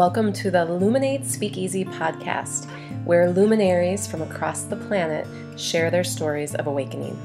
Welcome to the Luminate Speakeasy podcast, where luminaries from across the planet share their stories of awakening.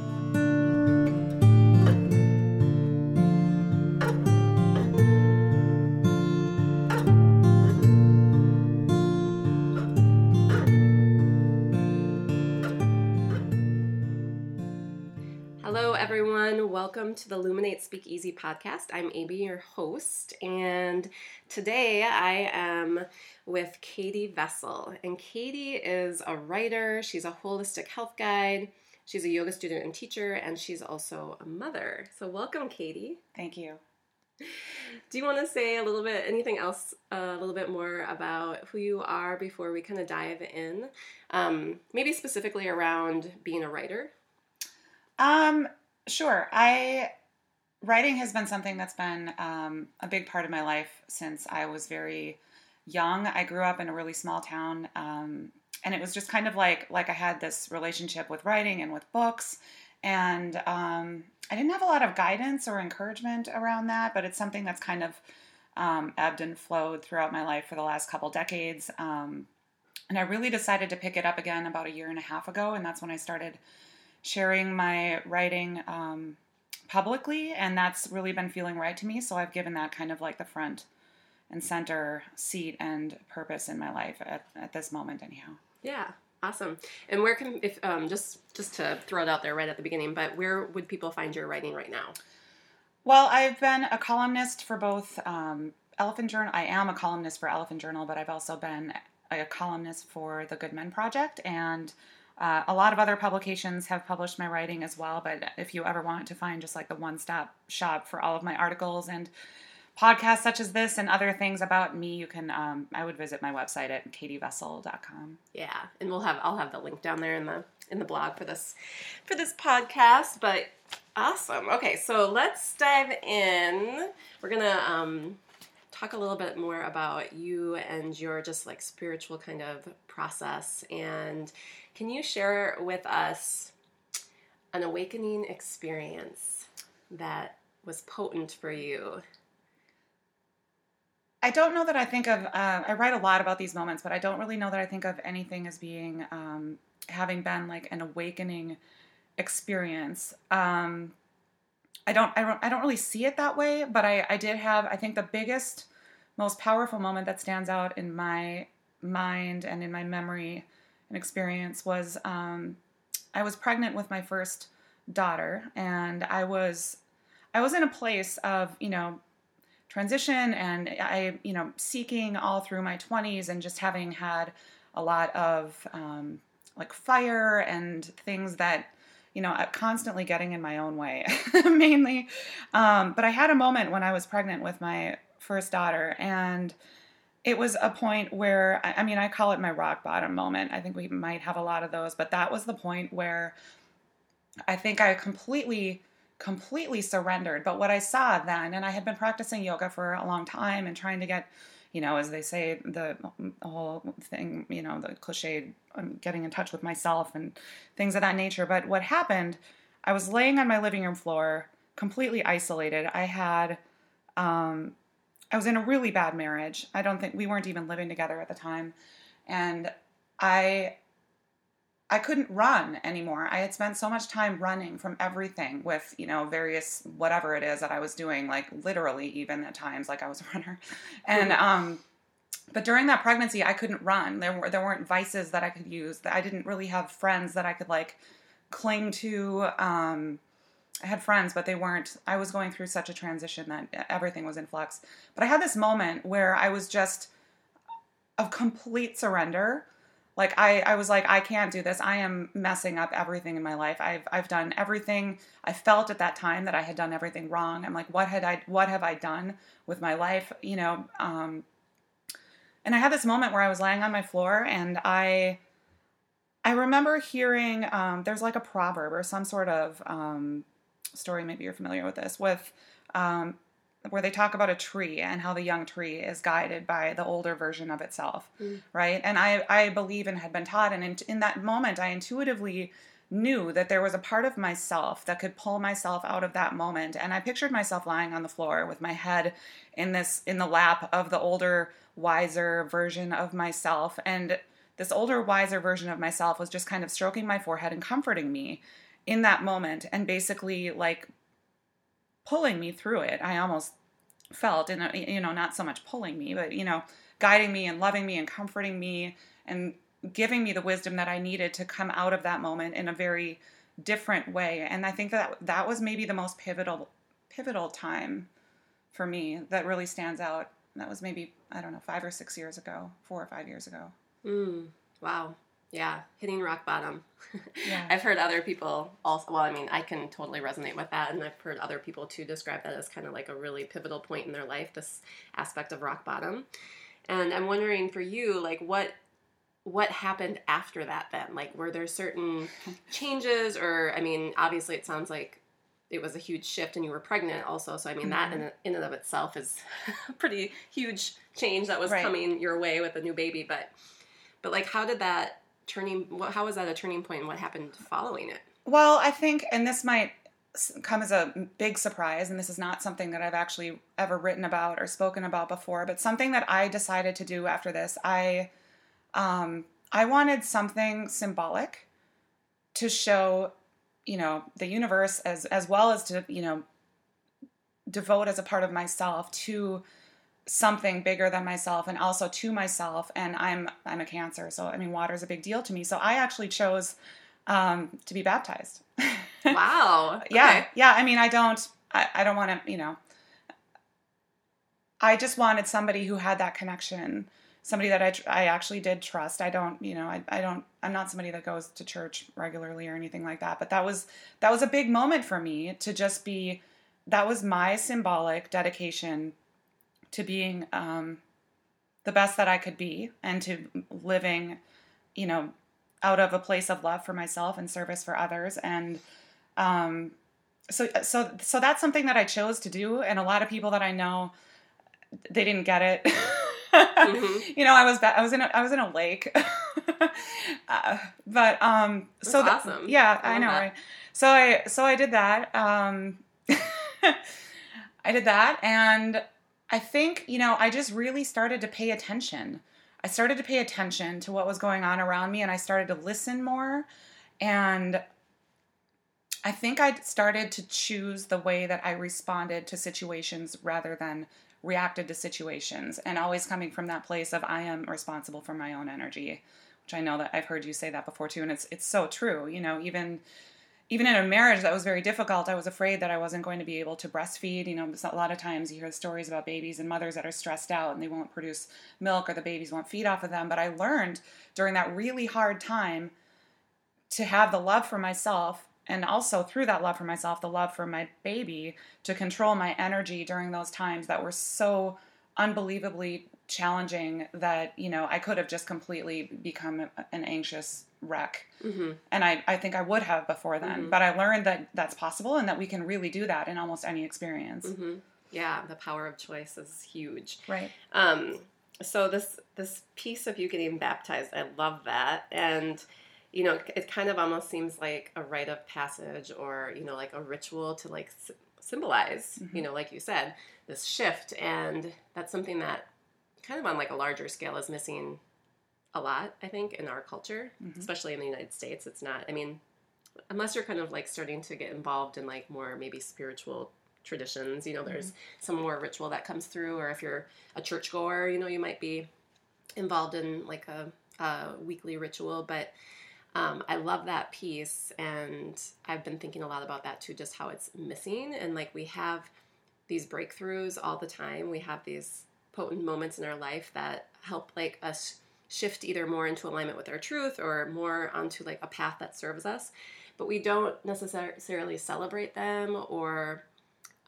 Welcome to the Luminate Speakeasy podcast. I'm Amy, your host, and today I am with Katie Vessel. And Katie is a writer, she's a holistic health guide, she's a yoga student and teacher, and she's also a mother. So, welcome, Katie. Thank you. Do you want to say a little bit, anything else, a little bit more about who you are before we kind of dive in? Um, maybe specifically around being a writer. Um, sure. I writing has been something that's been um, a big part of my life since I was very young. I grew up in a really small town, um, and it was just kind of like like I had this relationship with writing and with books, and um, I didn't have a lot of guidance or encouragement around that. But it's something that's kind of um, ebbed and flowed throughout my life for the last couple decades. Um, and I really decided to pick it up again about a year and a half ago, and that's when I started sharing my writing um, publicly, and that's really been feeling right to me. So I've given that kind of like the front and center seat and purpose in my life at, at this moment, anyhow. Yeah, awesome. And where can, if um, just just to throw it out there right at the beginning, but where would people find your writing right now? Well, I've been a columnist for both um, Elephant Journal. I am a columnist for Elephant Journal, but I've also been a columnist for the Good Men Project and uh, a lot of other publications have published my writing as well, but if you ever want to find just like the one stop shop for all of my articles and podcasts such as this and other things about me, you can, um, I would visit my website at katievessel.com. Yeah, and we'll have, I'll have the link down there in the, in the blog for this, for this podcast, but awesome. Okay, so let's dive in. We're gonna, um, talk a little bit more about you and your just like spiritual kind of process and can you share with us an awakening experience that was potent for you? I don't know that I think of, uh, I write a lot about these moments, but I don't really know that I think of anything as being, um, having been like an awakening experience. Um, I don't, I don't, I don't really see it that way, but I, I did have, I think the biggest, most powerful moment that stands out in my mind and in my memory an experience was um, I was pregnant with my first daughter, and I was I was in a place of you know transition and I you know seeking all through my 20s and just having had a lot of um, like fire and things that you know constantly getting in my own way mainly. Um, but i had a moment when i was pregnant with my first daughter and it was a point where I mean I call it my rock bottom moment. I think we might have a lot of those, but that was the point where I think I completely completely surrendered. But what I saw then and I had been practicing yoga for a long time and trying to get you know, as they say, the whole thing, you know, the cliche, I'm getting in touch with myself and things of that nature. But what happened, I was laying on my living room floor, completely isolated. I had um, I was in a really bad marriage. I don't think we weren't even living together at the time. And I I couldn't run anymore. I had spent so much time running from everything with, you know, various whatever it is that I was doing, like literally even at times like I was a runner. And um but during that pregnancy I couldn't run. There were there weren't vices that I could use. I didn't really have friends that I could like cling to um I had friends, but they weren't. I was going through such a transition that everything was in flux. But I had this moment where I was just of complete surrender. Like I, I was like, I can't do this. I am messing up everything in my life. I've, I've done everything. I felt at that time that I had done everything wrong. I'm like, what had I, what have I done with my life? You know. Um, and I had this moment where I was laying on my floor and I, I remember hearing um, there's like a proverb or some sort of um, story, maybe you're familiar with this, with um, where they talk about a tree and how the young tree is guided by the older version of itself, mm. right? And I, I believe and had been taught, and in, in that moment, I intuitively knew that there was a part of myself that could pull myself out of that moment and i pictured myself lying on the floor with my head in this in the lap of the older wiser version of myself and this older wiser version of myself was just kind of stroking my forehead and comforting me in that moment and basically like pulling me through it i almost felt and you know not so much pulling me but you know guiding me and loving me and comforting me and giving me the wisdom that I needed to come out of that moment in a very different way. And I think that that was maybe the most pivotal pivotal time for me that really stands out. That was maybe I don't know five or six years ago, four or five years ago. Mm, wow. Yeah, hitting rock bottom. Yeah. I've heard other people also, well, I mean, I can totally resonate with that. And I've heard other people too describe that as kind of like a really pivotal point in their life, this aspect of rock bottom. And I'm wondering for you, like, what what happened after that then like were there certain changes or i mean obviously it sounds like it was a huge shift and you were pregnant also so i mean that mm-hmm. in, in and of itself is a pretty huge change that was Right. coming your way with a new baby but but like how did that turning what, how was that a turning point and what happened following it? Well, I think, and this might come as a big surprise, and this is not something that I've actually ever written about or spoken about before, but something that I decided to do after this, I, um, I wanted something symbolic to show, you know, the universe as as well as to you know devote as a part of myself to something bigger than myself and also to myself and i'm i'm a cancer so i mean water is a big deal to me. So i actually chose um, to be baptized. Wow. Yeah Okay. yeah i mean i don't i, I don't want to you know i just wanted somebody who had that connection somebody that i, tr- I actually did trust. I don't you know I, I don't i'm not somebody that goes to church regularly or anything like that but that was that was a big moment for me to just be that was my symbolic dedication to being um, the best that i could be and to living you know out of a place of love for myself and service for others and um, so so so that's something that I chose to do, and a lot of people that I know, they didn't get it. Mhm. You know, I was I was in a, I was in a lake, uh, but um, so That's th- awesome. yeah, I I, know, that. right? So I so I did that. Um, I did that, and I think you know I just really started to pay attention. I started to pay attention to what was going on around me, and I started to listen more, and I think I started to choose the way that I responded to situations rather than reacted to situations, and always coming from that place of I am responsible for my own energy, which I know that I've heard you say that before too, and it's it's so true. You know, even even in a marriage that was very difficult, I was afraid that I wasn't going to be able to breastfeed. You know, a lot of times you hear stories about babies and mothers that are stressed out and they won't produce milk or the babies won't feed off of them. But I learned during that really hard time to have the love for myself and also through that love for myself, the love for my baby to control my energy during those times that were so unbelievably challenging that, you know, I could have just completely become an anxious wreck hmm and I, I think I would have before then. Mhm. But I learned that that's possible and that we can really do that in almost any experience. hmm yeah the power of choice is huge Right. Um, so this this piece of you getting baptized, I love that, and you know, it kind of almost seems like a rite of passage, or you know, like a ritual to like s- symbolize, you know, like you said, this shift, and that's something that kind of on like a larger scale is missing a lot, I think, in our culture, especially in the United States. It's not. I mean, unless you're kind of like starting to get involved in like more maybe spiritual traditions you know there's some more ritual that comes through or if you're a churchgoer you know you might be involved in like a, a weekly ritual but um, i love that piece and i've been thinking a lot about that too just how it's missing and like we have these breakthroughs all the time we have these potent moments in our life that help like us shift either more into alignment with our truth or more onto like a path that serves us. But we don't necessarily celebrate them or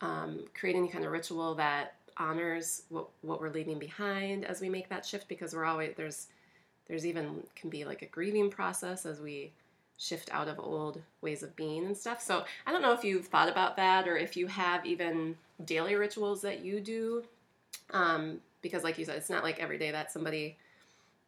um, create any kind of ritual that honors what, what we're leaving behind as we make that shift because we're always there's there's even can be like a grieving process as we shift out of old ways of being and stuff. So i don't know if you've thought about that or if you have even daily rituals that you do um, because like you said it's not like every day that somebody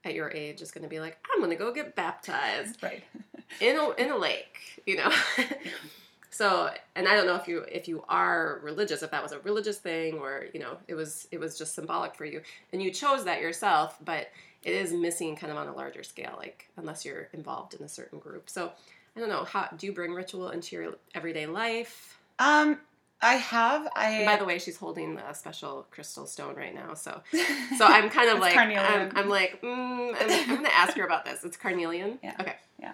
at your age is going to be like i'm going to go get baptized Right. in a in a lake, you know. so, and I don't know if you if you are religious, if that was a religious thing, or you know, it was it was just symbolic for you, and you chose that yourself, but it is missing kind of on a larger scale, like unless you're involved in a certain group. So, I don't know. How do you bring ritual into your everyday life? Um, I have. I. By the way, she's holding a special crystal stone right now, so so I'm kind of like carnelian. I'm, I'm like mm, I'm, I'm going to ask her about this. It's carnelian. Yeah. Okay. Yeah.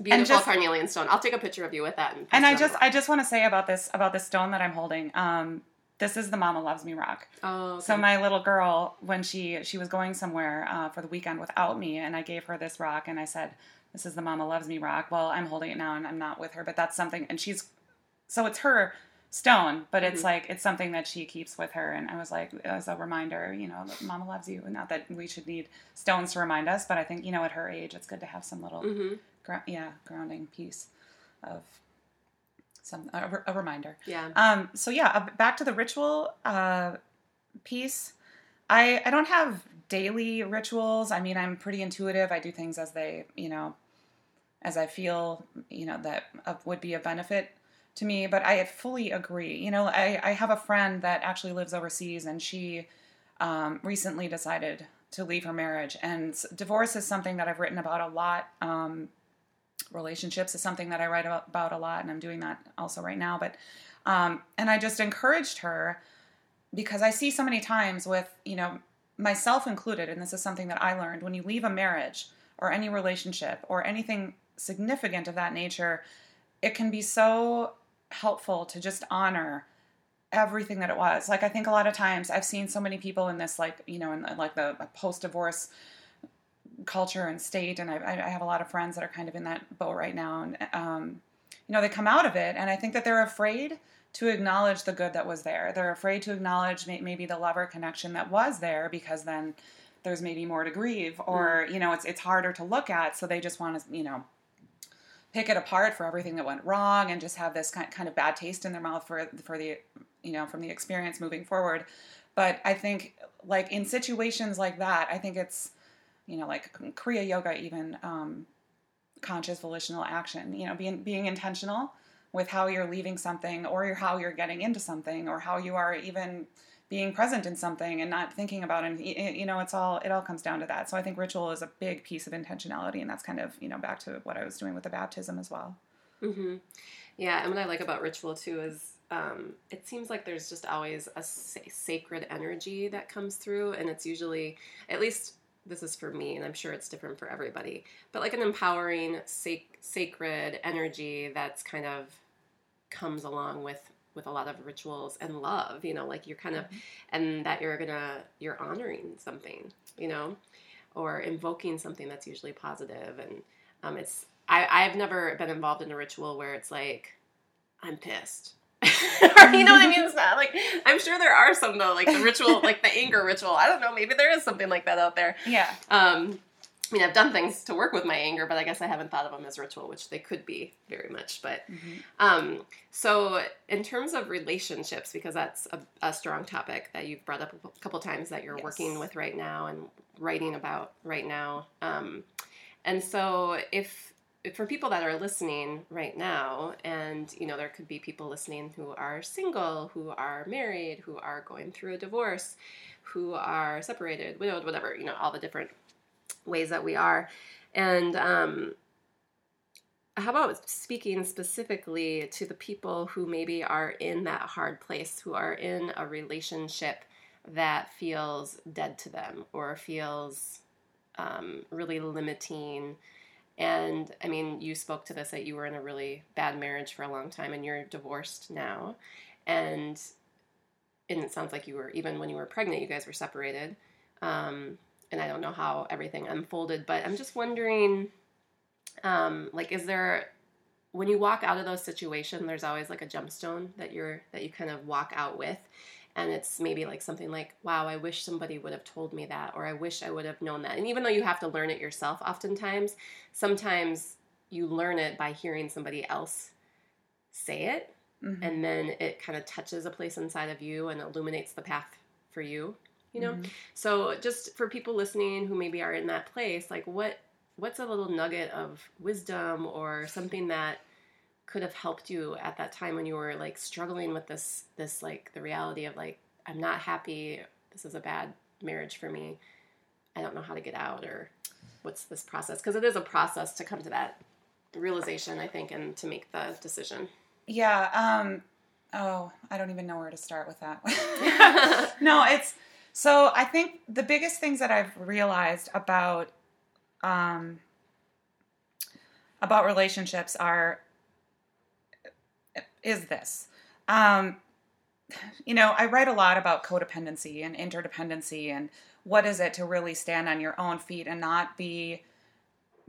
Beautiful just- carnelian stone. I'll take a picture of you with that. And, and I just I just want to say about this about this stone that I'm holding. Um, this is the Mama Loves Me rock. Oh. Okay. So my little girl, when she she was going somewhere uh, for the weekend without me, and I gave her this rock, and I said, "This is the Mama Loves Me rock." Well, I'm holding it now, and I'm not with her, but that's something, and she's so it's her stone, but it's Mhm. like it's something that she keeps with her, and I was like, as a reminder, you know, Mama loves you. And not that we should need stones to remind us, but I think you know, at her age, it's good to have some little, hmm gro- yeah, grounding piece of some a, a reminder. Yeah. Um, so yeah, uh, back to the ritual uh, piece. I I don't have daily rituals. I mean, I'm pretty intuitive. I do things as they, you know, as I feel, you know, that uh, would be a benefit to me. But I fully agree. You know, I I have a friend that actually lives overseas, and she um, recently decided to leave her marriage. And divorce is something that I've written about a lot. Um, relationships is something that I write about, a lot, and I'm doing that also right now. But um, and I just encouraged her because I see so many times with you know myself included, and this is something that I learned when you leave a marriage or any relationship or anything significant of that nature, it can be so helpful to just honor everything that it was. Like I think a lot of times I've seen so many people in this like you know in like the post divorce culture and state, and I, I have a lot of friends that are kind of in that boat right now, and um, you know they come out of it, and I think that they're afraid to acknowledge the good that was there. They're afraid to acknowledge may- maybe the lover connection that was there because then there's maybe more to grieve, or you know it's it's harder to look at, so they just want to you know pick it apart for everything that went wrong and just have this kind of bad taste in their mouth for for the you know from the experience moving forward. But I think like in situations like that, I think it's you know like Kriya yoga even um, conscious volitional action. You know, being being intentional with how you're leaving something or how you're getting into something or how you are even being present in something and not thinking about it you know it's all it all comes down to that. So i think ritual is a big piece of intentionality and that's kind of you know back to what i was doing with the baptism as well. Hmm Yeah, and what I like about ritual too is um, it seems like there's just always a sa- sacred energy that comes through, and it's usually, at least this is for me, and I'm sure it's different for everybody, but like an empowering, sac- sacred energy that's kind of comes along with with a lot of rituals and love. You know, like you're kind of, and that you're gonna you're honoring something, you know, or invoking something that's usually positive, and um, it's I, I've never been involved in a ritual where it's like, I'm pissed. or, you know what I mean? It's not like, I'm sure there are some though, like the ritual, like the anger ritual. I don't know, maybe there is something like that out there. yeah Um, I mean, I've done things to work with my anger, but I guess I haven't thought of them as ritual, which they could be very much. But um, so, in terms of relationships, because that's a, a strong topic that you've brought up a couple times that you're Yes. working with right now and writing about right now. Um, and so, if for people that are listening right now, and you know, there could be people listening who are single, who are married, who are going through a divorce, who are separated, widowed, whatever, you know, all the different ways that we are. And um, how about speaking specifically to the people who maybe are in that hard place, who are in a relationship that feels dead to them or feels um, really limiting? And I mean, you spoke to this that you were in a really bad marriage for a long time and you're divorced now. And and it sounds like you were even when you were pregnant, you guys were separated. Um, and I don't know how everything unfolded, but I'm just wondering, um, like, is there when you walk out of those situations, there's always like a gemstone that you're that you kind of walk out with, and it's maybe like something like, "Wow, I wish somebody would have told me that," or "I wish I would have known that." And even though you have to learn it yourself, oftentimes, sometimes you learn it by hearing somebody else say it Mhm. and then it kind of touches a place inside of you and illuminates the path for you you know Mhm. so just for people listening who maybe are in that place like what what's a little nugget of wisdom or something that could have helped you at that time when you were like struggling with this this like the reality of like I'm not happy. This is a bad marriage for me. I don't know how to get out or what's this process because it is a process to come to that realization I think and to make the decision. Yeah. Um, oh, I don't even know where to start with that. no, it's so I think the biggest things that I've realized about um, about relationships are is this. Um, you know, I write a lot about codependency and interdependency and what is it to really stand on your own feet and not be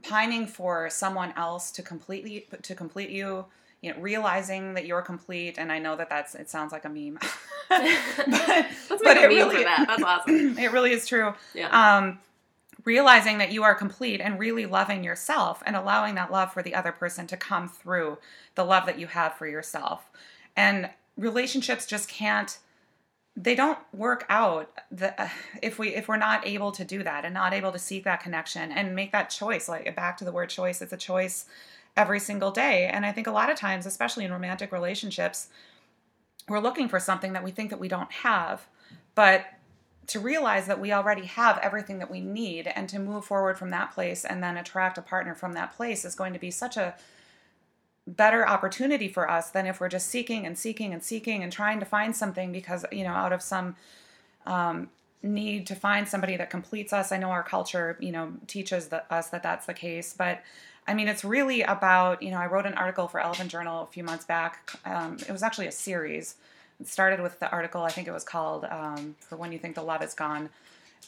pining for someone else to completely to complete you you know realizing that you're complete and i know that that's it sounds like a meme but, but it really that. that's awesome it really is true yeah. um realizing that you are complete and really loving yourself and allowing that love for the other person to come through the love that you have for yourself and relationships just can't they don't work out the, uh, if we if we're not able to do that and not able to seek that connection and make that choice like back to the word choice it's a choice every single day. And i think a lot of times especially in romantic relationships we're looking for something that we think that we don't have. But to realize that we already have everything that we need and to move forward from that place and then attract a partner from that place is going to be such a better opportunity for us than if we're just seeking and seeking and seeking and trying to find something because you know out of some um, need to find somebody that completes us. I know our culture you know teaches the, us that that's the case but i mean it's really about you know i wrote an article for elephant journal a few months back. Um, it was actually a series. It started with the article i think it was called um, for when you think the love is gone.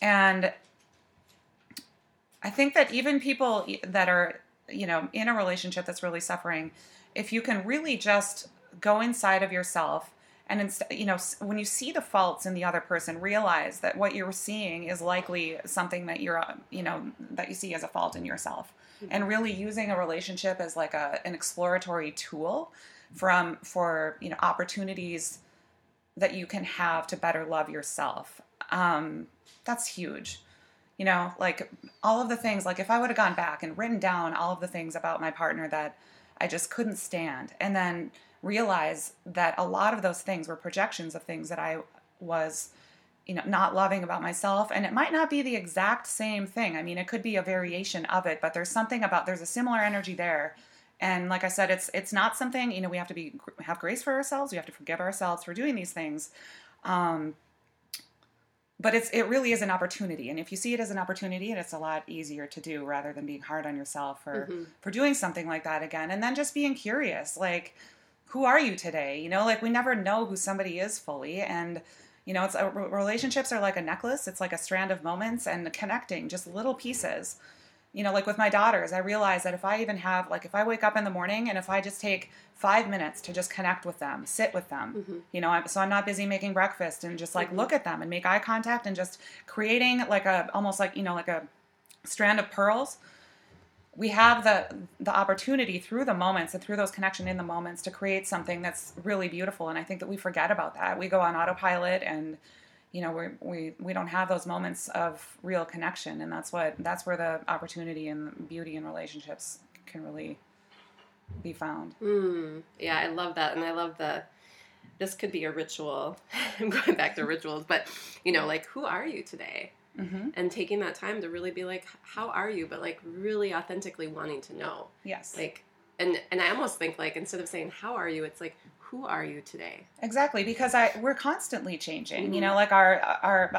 And i think that even people that are you know, in a relationship that's really suffering, if you can really just go inside of yourself and instead, you know, when you see the faults in the other person, realize that what you're seeing is likely something that you're, uh, you know, that you see as a fault in yourself, mm-hmm. and really using a relationship as like a an exploratory tool from for you know opportunities that you can have to better love yourself. Um, that's huge you know like all of the things like if i would have gone back and written down all of the things about my partner that i just couldn't stand and then realize that a lot of those things were projections of things that i was you know not loving about myself. And it might not be the exact same thing. I mean it could be a variation of it but there's something about there's a similar energy there. And like i said it's it's not something you know we have to be have grace for ourselves. We have to forgive ourselves for doing these things. Um, but it's it really is an opportunity. And if you see it as an opportunity it's a lot easier to do rather than being hard on yourself for mm-hmm. for doing something like that again. And then just being curious like who are you today you know like we never know who somebody is fully and you know it's a, relationships are like a necklace it's like a strand of moments and connecting just little pieces you know like with my daughters i realize that if i even have like if i wake up in the morning and if i just take five minutes to just connect with them sit with them mm-hmm. you know so i'm not busy making breakfast and just like mm-hmm. look at them and make eye contact and just creating like a almost like you know like a strand of pearls we have the the opportunity through the moments and through those connection in the moments to create something that's really beautiful. And i think that we forget about that. We go on autopilot and you know we we we don't have those moments of real connection. And that's what that's where the opportunity and beauty in relationships can really be found. Mm, yeah i love that. And i love the this could be a ritual. I'm going back to rituals but you know like who are you today mm-hmm. and taking that time to really be like how are you but like really authentically wanting to know yes like and and i almost think like instead of saying how are you it's like who are you today exactly because i we're constantly changing mm-hmm. you know like our our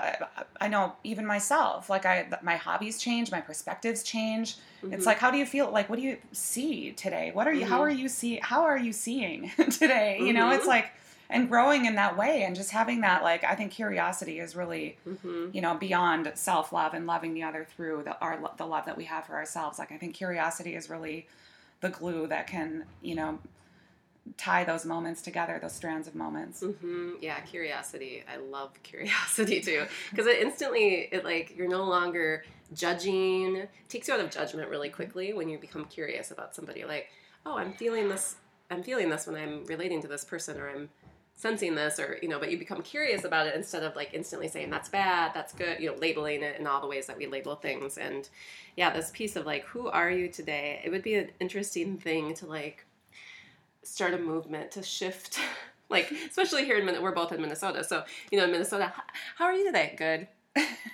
i know even myself like i my hobbies change my perspectives change mm-hmm. it's like how do you feel like what do you see today what are you mm-hmm. how are you see how are you seeing today you know it's mm-hmm. like and growing in that way and just having that like i think curiosity is really mm-hmm. you know beyond self-love and loving the other through the our the love that we have for ourselves like i think curiosity is really the glue that can you know tie those moments together, those strands of moments. Mm-hmm. Yeah, curiosity. I love curiosity too because it instantly it like you're no longer judging. It takes you out of judgment really quickly when you become curious about somebody. Like, oh, I'm feeling this. I'm feeling this when I'm relating to this person, or I'm sensing this or you know but you become curious about it instead of like instantly saying that's bad that's good you know labeling it in all the ways that we label things. And yeah this piece of like who are you today? it would be an interesting thing to like start a movement to shift like especially here in Min- we're both in minnesota so you know in minnesota how are you today? Good?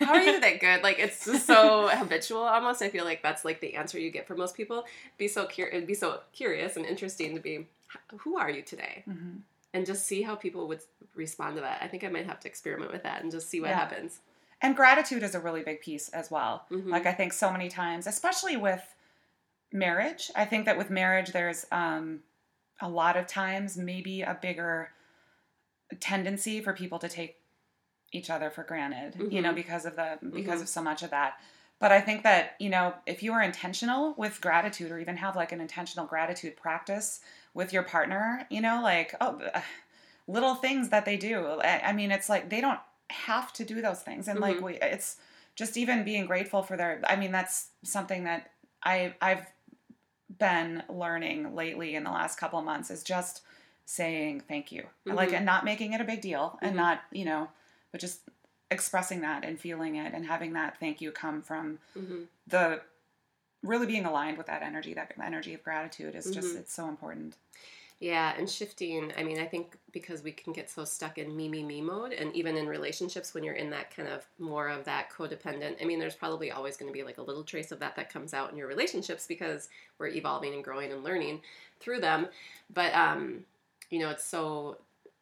How are you today? Good? Like it's so habitual almost i feel like that's like the answer you get from most people. Be so cur- it'd be so curious and interesting to be who are you today? Mhm. And just see how people would respond to that. I think I might have to experiment with that and just see what Yeah. happens. And gratitude is a really big piece as well. Mhm. Like I think so many times, especially with marriage, I think that with marriage there's um, a lot of times maybe a bigger tendency for people to take each other for granted, you know, Mhm. because of the because Mhm. of so much of that. But I think that, you know, if you are intentional with gratitude or even have like an intentional gratitude practice with your partner, you know, like oh little things that they do. I, mean, it's like they don't have to do those things and like Mhm. we it's just even being grateful for their I mean, that's something that I I've been learning lately in the last couple of months is just saying thank you. Like Mhm. and not making it a big deal and Mhm. not, you know, but just expressing that and feeling it and having that thank you come from hmm the really being aligned with that energy that energy of gratitude is just Mhm. it's so important Yeah, and shifting. I mean, I think because we can get so stuck in me, me, me mode, and even in relationships, when you're in that kind of more of that codependent, I mean, there's probably always going to be like a little trace of that that comes out in your relationships because we're evolving and growing and learning through them. But, um, you know, it's so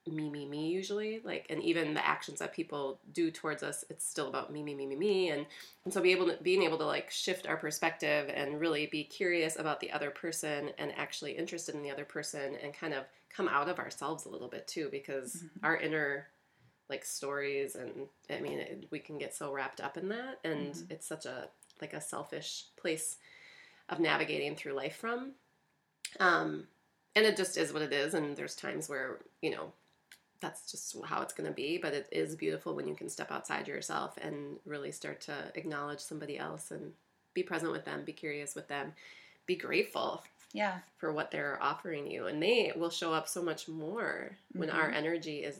me, me, me usually. Like, and even the actions that people do towards us, it's still about me, me, me, me, me. And, and so be able to, being able to like shift our perspective and really be curious about the other person and actually interested in the other person and kind of come out of ourselves a little bit too because Mhm. our inner like stories and i mean it, we can get so wrapped up in that and Mhm. it's such a like a selfish place of navigating through life from um and it just is what it is and there's times where you know that's just how it's going to be but it is beautiful when you can step outside yourself and really start to acknowledge somebody else and be present with them be curious with them be grateful yeah. for what they're offering you and they will show up so much more when our Mhm. energy is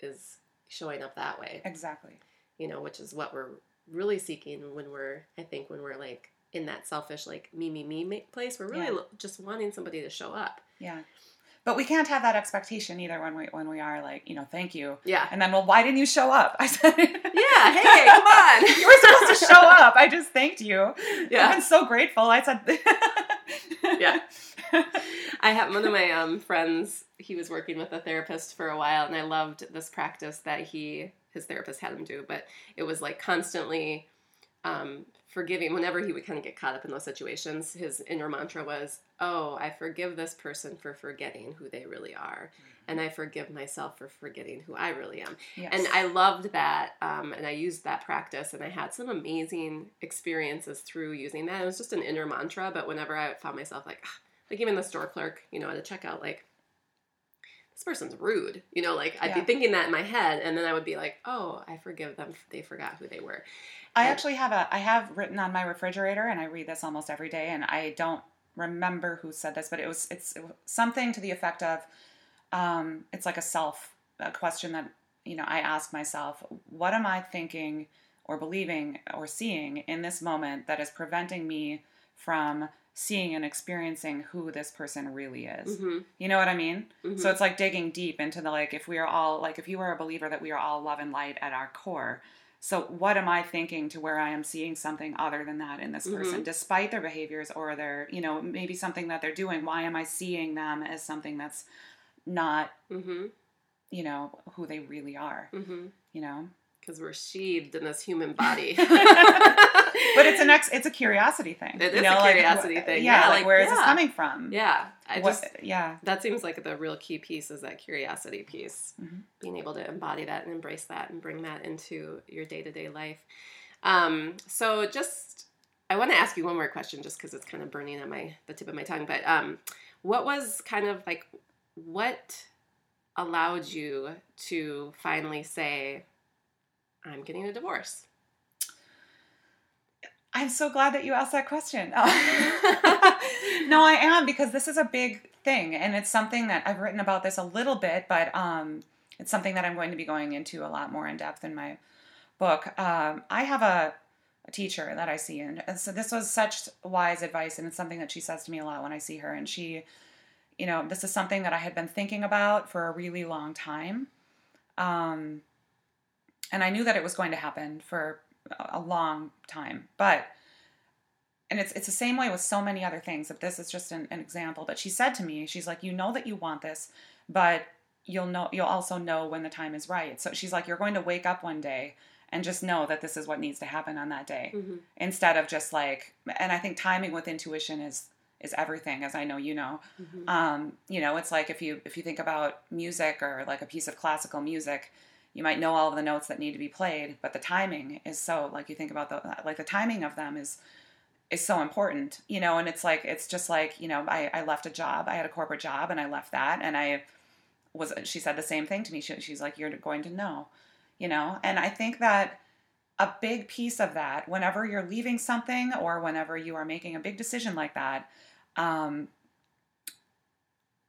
is showing up that way. Exactly. You know which is what we're really seeking when we're i think when we're like in that selfish like me me me place we're really Yeah. just wanting somebody to show up. Yeah but we can't have that expectation either when we when we are like you know thank you yeah and then well why didn't you show up i said yeah hey come on you were supposed to show up i just thanked you Yeah. i've been so grateful i said Yeah. I have one of my um, friends. He was working with a therapist for a while, and I loved this practice that he his therapist had him do. But it was like constantly um, forgiving. Whenever he would kind of get caught up in those situations, his inner mantra was, "Oh, I forgive this person for forgetting who they really are, and I forgive myself for forgetting who I really am." yes. And I loved that, um, and I used that practice, and I had some amazing experiences through using that. It was just an inner mantra, but whenever I found myself like, like even the store clerk, you know, at a checkout, like this person's rude, you know, like I'd be thinking that in my head, and then I would be like, oh, I forgive them; they forgot who they were. I And- actually have a I have written on my refrigerator and I read this almost every day and I don't remember who said this but it was it's it was something to the effect of um it's like a self a question that you know I ask myself what am I thinking or believing or seeing in this moment that is preventing me from seeing and experiencing who this person really is. hmm You know what I mean? hmm So it's like digging deep into the like if we are all like if you are a believer that we are all love and light at our core. So what am I thinking to where I am seeing something other than that in this person Mhm. despite their behaviors or their, you know, maybe something that they're doing, why am I seeing them as something that's not, hmm you know, who they really are, hmm you know? Because we're sheathed in this human body. But it's an ex it's a curiosity thing. It you know, a like, curiosity wh- thing. Yeah, Yeah, like, like, where is this coming from? yeah, I What- just yeah. that seems like the real key piece is that curiosity piece Mhm. being able to embody that and embrace that and bring that into your day-to-day life um, so just i want to ask you one more question just because it's kind of burning on my the tip of my tongue but um, what was kind of like what allowed you to finally say i'm getting a divorce I'm so glad that you asked that question. no, I am because this is a big thing, and it's something that I've written about this a little bit, but um, it's something that I'm going to be going into a lot more in depth in my book. Um, I have a, a teacher that I see, and so this was such wise advice, and it's something that she says to me a lot when I see her, and she you know, this is something that I had been thinking about for a really long time. Um, and I knew that it was going to happen for a long time. But, and it's, it's the same way with so many other things, that this is just an, an example. But she said to me, she's like, you know that you want this, but you'll know, you'll also know when the time is right. So she's like, you're going to wake up one day and just know that this is what needs to happen on that day Mhm. instead of just like, and I think timing with intuition is, is everything as I know you know Mhm. um, you know it's like if you if you think about music or like a piece of classical music you might know all of the notes that need to be played but the timing is so like you think about the like the timing of them is is so important you know and it's like it's just like you know i, I left a job i had a corporate job and i left that and i was she said the same thing to me. She, she's like you're going to know you know and i think that a big piece of that whenever you're leaving something or whenever you are making a big decision like that um,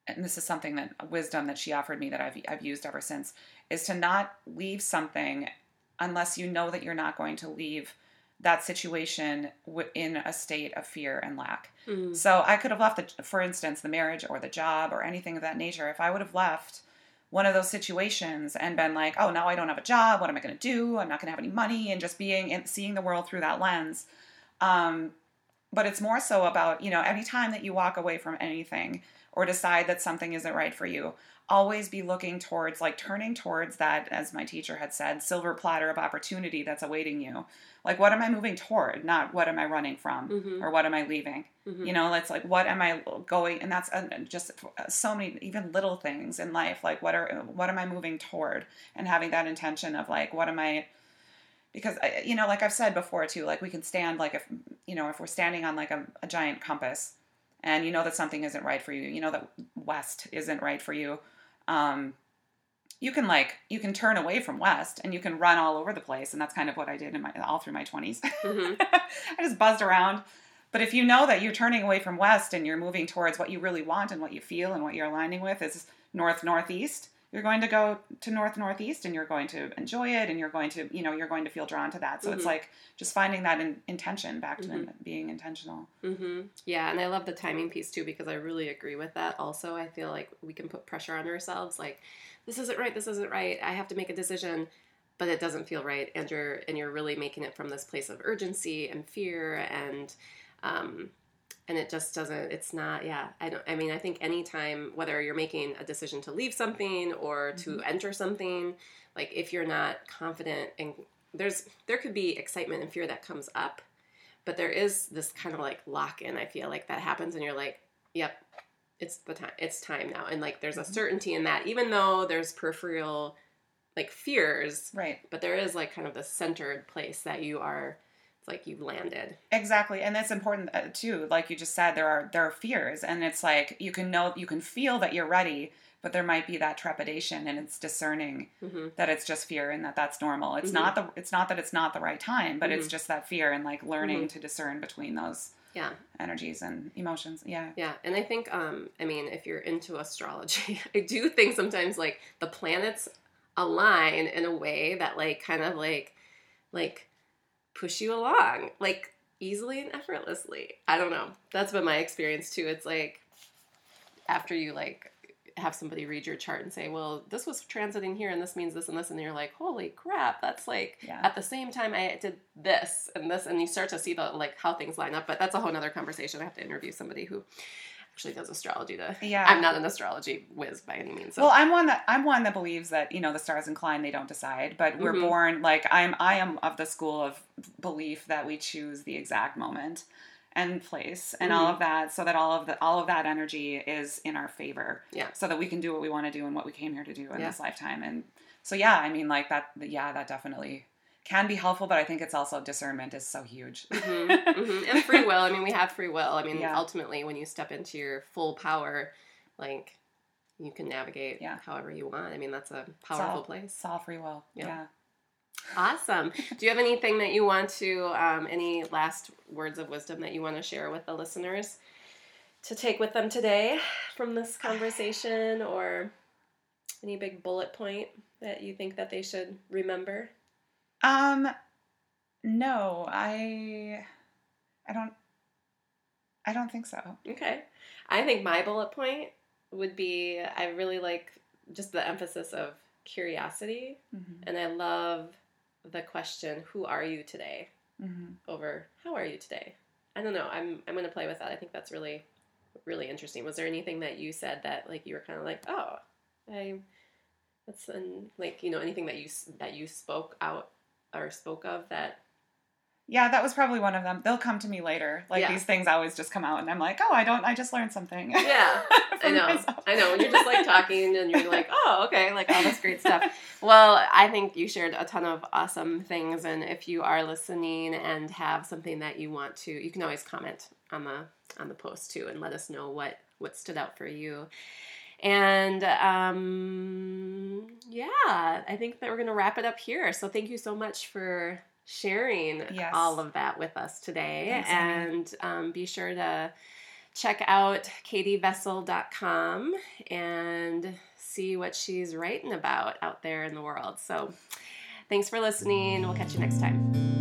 and this is something that wisdom that she offered me that I've, I've used ever since is to not leave something unless you know that you're not going to leave that situation w- in a state of fear and lack. Mhm. So I could have left, the, for instance, the marriage or the job or anything of that nature. If I would have left one of those situations and been like, oh, now I don't have a job. What am I going to do? I'm not going to have any money, and just being and seeing the world through that lens. Um, but it's more so about you know any time that you walk away from anything or decide that something isn't right for you. Always be looking towards like turning towards that as my teacher had said silver platter of opportunity that's awaiting you. Like what am i moving toward? Not what am i running from Mhm. or what am i leaving? Mhm. you know it's like what am i going and that's uh, just so many even little things in life like what are what am i moving toward? And having that intention of like what am i because I- you know like i've said before too like we can stand like if you know if we're standing on like a, a giant compass and you know that something isn't right for you you know that west isn't right for you um you can like you can turn away from west and you can run all over the place and that's kind of what i did in my all through my 20s Mhm. i just buzzed around but if you know that you're turning away from west and you're moving towards what you really want and what you feel and what you're aligning with is north northeast you're going to go to north northeast and you're going to enjoy it and you're going to you know you're going to feel drawn to that so it's Mhm. like just finding that in, intention back to Mhm. being intentional hmm Yeah, and I love the timing piece too because I really agree with that. Also, I feel like we can put pressure on ourselves, like this isn't right, this isn't right. I have to make a decision, but it doesn't feel right, and you're and you're really making it from this place of urgency and fear, and um, and it just doesn't. It's not. Yeah, I don't. I mean, I think anytime whether you're making a decision to leave something or to enter something, like if you're not confident and there's there could be excitement and fear that comes up but there is this kind of like lock in i feel like that happens and you're like yep it's the time it's time now and like there's a Mhm. certainty in that even though there's peripheral like fears right but there is like kind of the centered place that you are like you've landed Exactly, and that's important uh, too. Like you just said, there are there are fears, and it's like you can know you can feel that you're ready, but there might be that trepidation, and it's discerning hmm that it's just fear and that that's normal. It's Mhm. not the it's not that it's not the right time, but it's Mhm. just that fear and like learning Mhm. to discern between those yeah energies and emotions. Yeah, yeah and i think um i mean if you're into astrology i do think sometimes like the planets align in a way that like kind of like like push you along like easily and effortlessly i don't know that's been my experience too it's like after you like have somebody read your chart and say well this was transiting here and this means this and this and you're like holy crap that's like yeah, at the same time I did this and this, and you start to see the like how things line up. But that's a whole nother conversation. I have to interview somebody who actually does astrology. To yeah. I'm not an astrology whiz by any means. So. Well, I'm one that I'm one that believes that you know the stars incline, they don't decide. But we're Mhm. born like I'm. I am of the school of belief that we choose the exact moment and place and all Mhm. of that, so that all of the all of that energy is in our favor. Yeah. So that we can do what we want to do and what we came here to do in Yeah. this lifetime. And so yeah, I mean like that. Yeah, that definitely can be helpful, but I think it's also discernment is so huge. hmm hmm And free will. I mean, we have free will. I mean, Yeah. ultimately, when you step into your full power, like you can navigate Yeah. however you want. I mean, that's a It's powerful all- place. It's all free will. Yeah. yeah. Awesome. Do you have anything that you want to, um, any last words of wisdom that you want to share with the listeners? to take with them today from this conversation or any big bullet point that you think that they should remember? Um, no, I, I don't, I don't think so. Okay. I think my bullet point would be I really like just the emphasis of curiosity Mm-hmm. and I love the question who are you today Mm-hmm. over how are you today? I don't know. I'm I'm going to play with that. I think that's really really interesting. Was there anything that you said that like you were kind of like, "Oh, I that's an, like, you know, anything that you that you spoke out or spoke of that Yeah, that was probably one of them. They'll come to me later. Like Yeah. these things always just come out, and I'm like, oh, I don't. I just learned something. Yeah. I know. myself. I know. When you're just like talking and you're like, oh, okay, like all this great stuff. Well, I think you shared a ton of awesome things. And if you are listening and have something that you want to, you can always comment on the on the post too and let us know what what stood out for you. And um, yeah, I think that we're gonna wrap it up here. So thank you so much for sharing Yes. all of that with us today. Thanks, and um, be sure to check out katievessel.com and see what she's writing about out there in the world. So thanks for listening. We'll catch you next time.